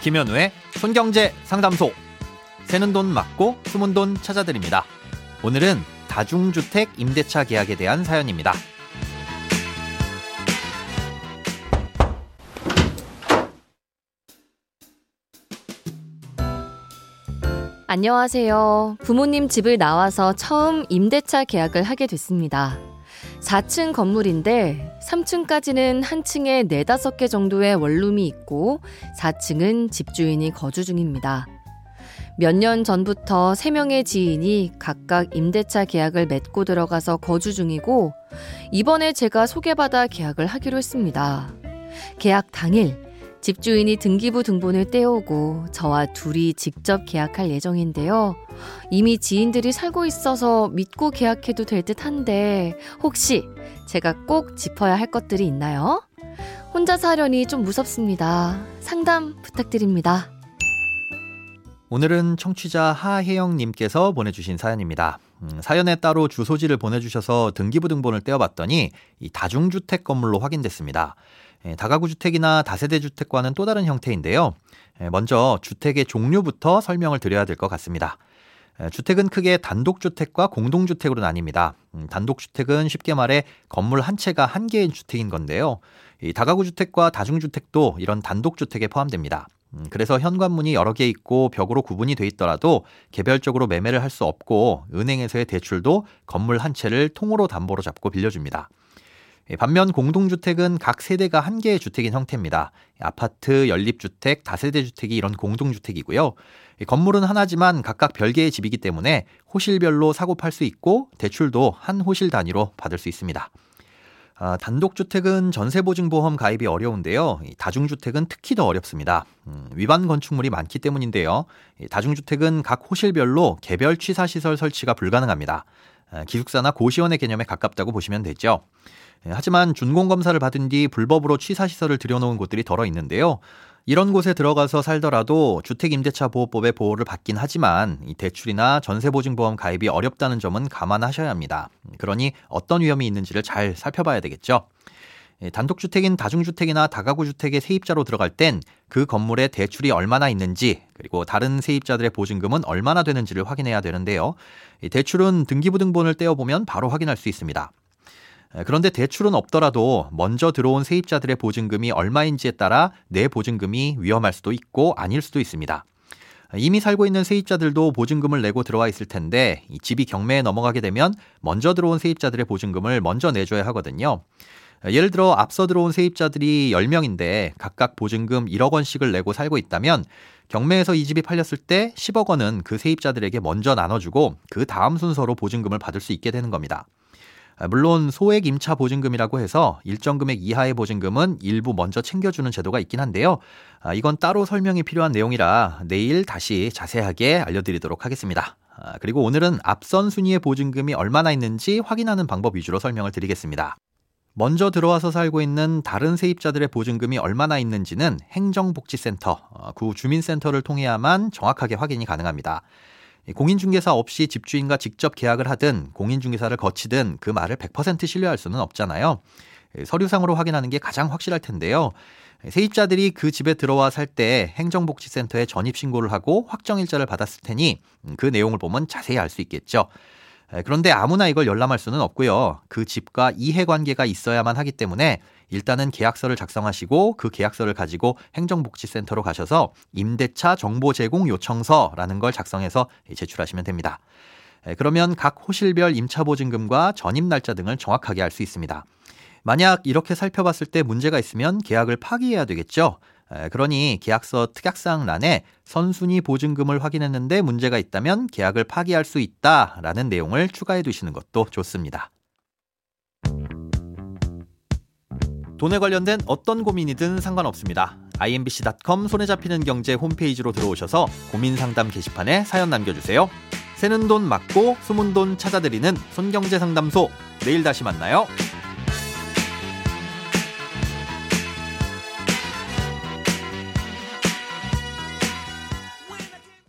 김현우의 손경제 상담소. 새는 돈 맞고 숨은 돈 찾아드립니다. 오늘은 다중주택 임대차 계약에 대한 사연입니다. 안녕하세요. 부모님 집을 나와서 처음 임대차 계약을 하게 됐습니다. 4층 건물인데 3층까지는 한 층에 4, 5개 정도의 원룸이 있고 4층은 집주인이 거주 중입니다. 몇 년 전부터 3명의 지인이 각각 임대차 계약을 맺고 들어가서 거주 중이고 이번에 제가 소개받아 계약을 하기로 했습니다. 계약 당일 집주인이 등기부 등본을 떼오고 저와 둘이 직접 계약할 예정인데요. 이미 지인들이 살고 있어서 믿고 계약해도 될 듯 한데 혹시 제가 꼭 짚어야 할 것들이 있나요? 혼자 사려니 좀 무섭습니다. 상담 부탁드립니다. 오늘은 청취자 하혜영님께서 보내주신 사연입니다. 음, 사연에 따로 주소지를 보내주셔서 등기부 등본을 떼어봤더니 이 다중주택 건물로 확인됐습니다. 예, 다가구 주택이나 다세대 주택과는 또 다른 형태인데요. 예, 먼저 주택의 종류부터 설명을 드려야 될 것 같습니다. 예, 주택은 크게 단독주택과 공동주택으로 나뉩니다. 음, 단독주택은 쉽게 말해 건물 한 채가 한 개인 주택인 건데요. 다가구 주택과 다중주택도 이런 단독주택에 포함됩니다. 음, 그래서 현관문이 여러 개 있고 벽으로 구분이 돼 있더라도 개별적으로 매매를 할 수 없고 은행에서의 대출도 건물 한 채를 통으로 담보로 잡고 빌려줍니다. 예, 반면 공동주택은 각 세대가 한 개의 주택인 형태입니다. 아파트, 연립주택, 다세대 주택이 이런 공동주택이고요. 건물은 하나지만 각각 별개의 집이기 때문에 호실별로 사고 팔 수 있고 대출도 한 호실 단위로 받을 수 있습니다. 아, 단독주택은 전세보증보험 가입이 어려운데요. 다중주택은 특히 더 어렵습니다. 음, 위반 건축물이 많기 때문인데요. 다중주택은 각 호실별로 개별 취사시설 설치가 불가능합니다. 아, 기숙사나 고시원의 개념에 가깝다고 보시면 되죠. 예, 하지만 준공 검사를 받은 뒤 불법으로 취사 시설을 들여놓은 곳들이 덜어 있는데요. 이런 곳에 들어가서 살더라도 주택임대차보호법의 보호를 받긴 하지만 이 대출이나 전세보증보험 가입이 어렵다는 점은 감안하셔야 합니다. 그러니 어떤 위험이 있는지를 잘 살펴봐야 되겠죠. 예, 단독주택인 다중주택이나 다가구 주택의 세입자로 들어갈 땐 그 건물에 대출이 얼마나 있는지 그리고 다른 세입자들의 보증금은 얼마나 되는지를 확인해야 되는데요. 대출은 등기부등본을 떼어보면 바로 확인할 수 있습니다. 그런데 대출은 없더라도 먼저 들어온 세입자들의 보증금이 얼마인지에 따라 내 보증금이 위험할 수도 있고 아닐 수도 있습니다. 이미 살고 있는 세입자들도 보증금을 내고 들어와 있을 텐데 집이 경매에 넘어가게 되면 먼저 들어온 세입자들의 보증금을 먼저 내줘야 하거든요. 예를 들어 앞서 들어온 세입자들이 10명인데 각각 보증금 1억 원씩을 내고 살고 있다면 경매에서 이 집이 팔렸을 때 10억 원은 그 세입자들에게 먼저 나눠주고 그 다음 순서로 보증금을 받을 수 있게 되는 겁니다. 아, 물론 소액 임차 보증금이라고 해서 일정 금액 이하의 보증금은 일부 먼저 챙겨주는 제도가 있긴 한데요. 아, 이건 따로 설명이 필요한 내용이라 내일 다시 자세하게 알려드리도록 하겠습니다. 아, 그리고 오늘은 앞선 순위의 보증금이 얼마나 있는지 확인하는 방법 위주로 설명을 드리겠습니다. 먼저 들어와서 살고 있는 다른 세입자들의 보증금이 얼마나 있는지는 행정복지센터, 어, 구 주민센터를 통해야만 정확하게 확인이 가능합니다. 공인중개사 없이 집주인과 직접 계약을 하든 공인중개사를 거치든 그 말을 100% 신뢰할 수는 없잖아요. 서류상으로 확인하는 게 가장 확실할 텐데요. 세입자들이 그 집에 들어와 살 때 행정복지센터에 전입신고를 하고 확정일자를 받았을 테니 그 내용을 보면 자세히 알 수 있겠죠. 그런데 아무나 이걸 열람할 수는 없고요. 그 집과 이해관계가 있어야만 하기 때문에 일단은 계약서를 작성하시고 그 계약서를 가지고 행정복지센터로 가셔서 임대차 정보 제공 요청서라는 걸 작성해서 제출하시면 됩니다. 그러면 각 호실별 임차보증금과 전입 날짜 등을 정확하게 알 수 있습니다. 만약 이렇게 살펴봤을 때 문제가 있으면 계약을 파기해야 되겠죠. 그러니 계약서 특약사항란에 선순위 보증금을 확인했는데 문제가 있다면 계약을 파기할 수 있다라는 내용을 추가해 두시는 것도 좋습니다. 돈에 관련된 어떤 고민이든 상관없습니다. imbc.com 손에 잡히는 경제 홈페이지로 들어오셔서 고민 상담 게시판에 사연 남겨주세요. 새는 돈 맞고 숨은 돈 찾아드리는 손경제 상담소. 내일 다시 만나요.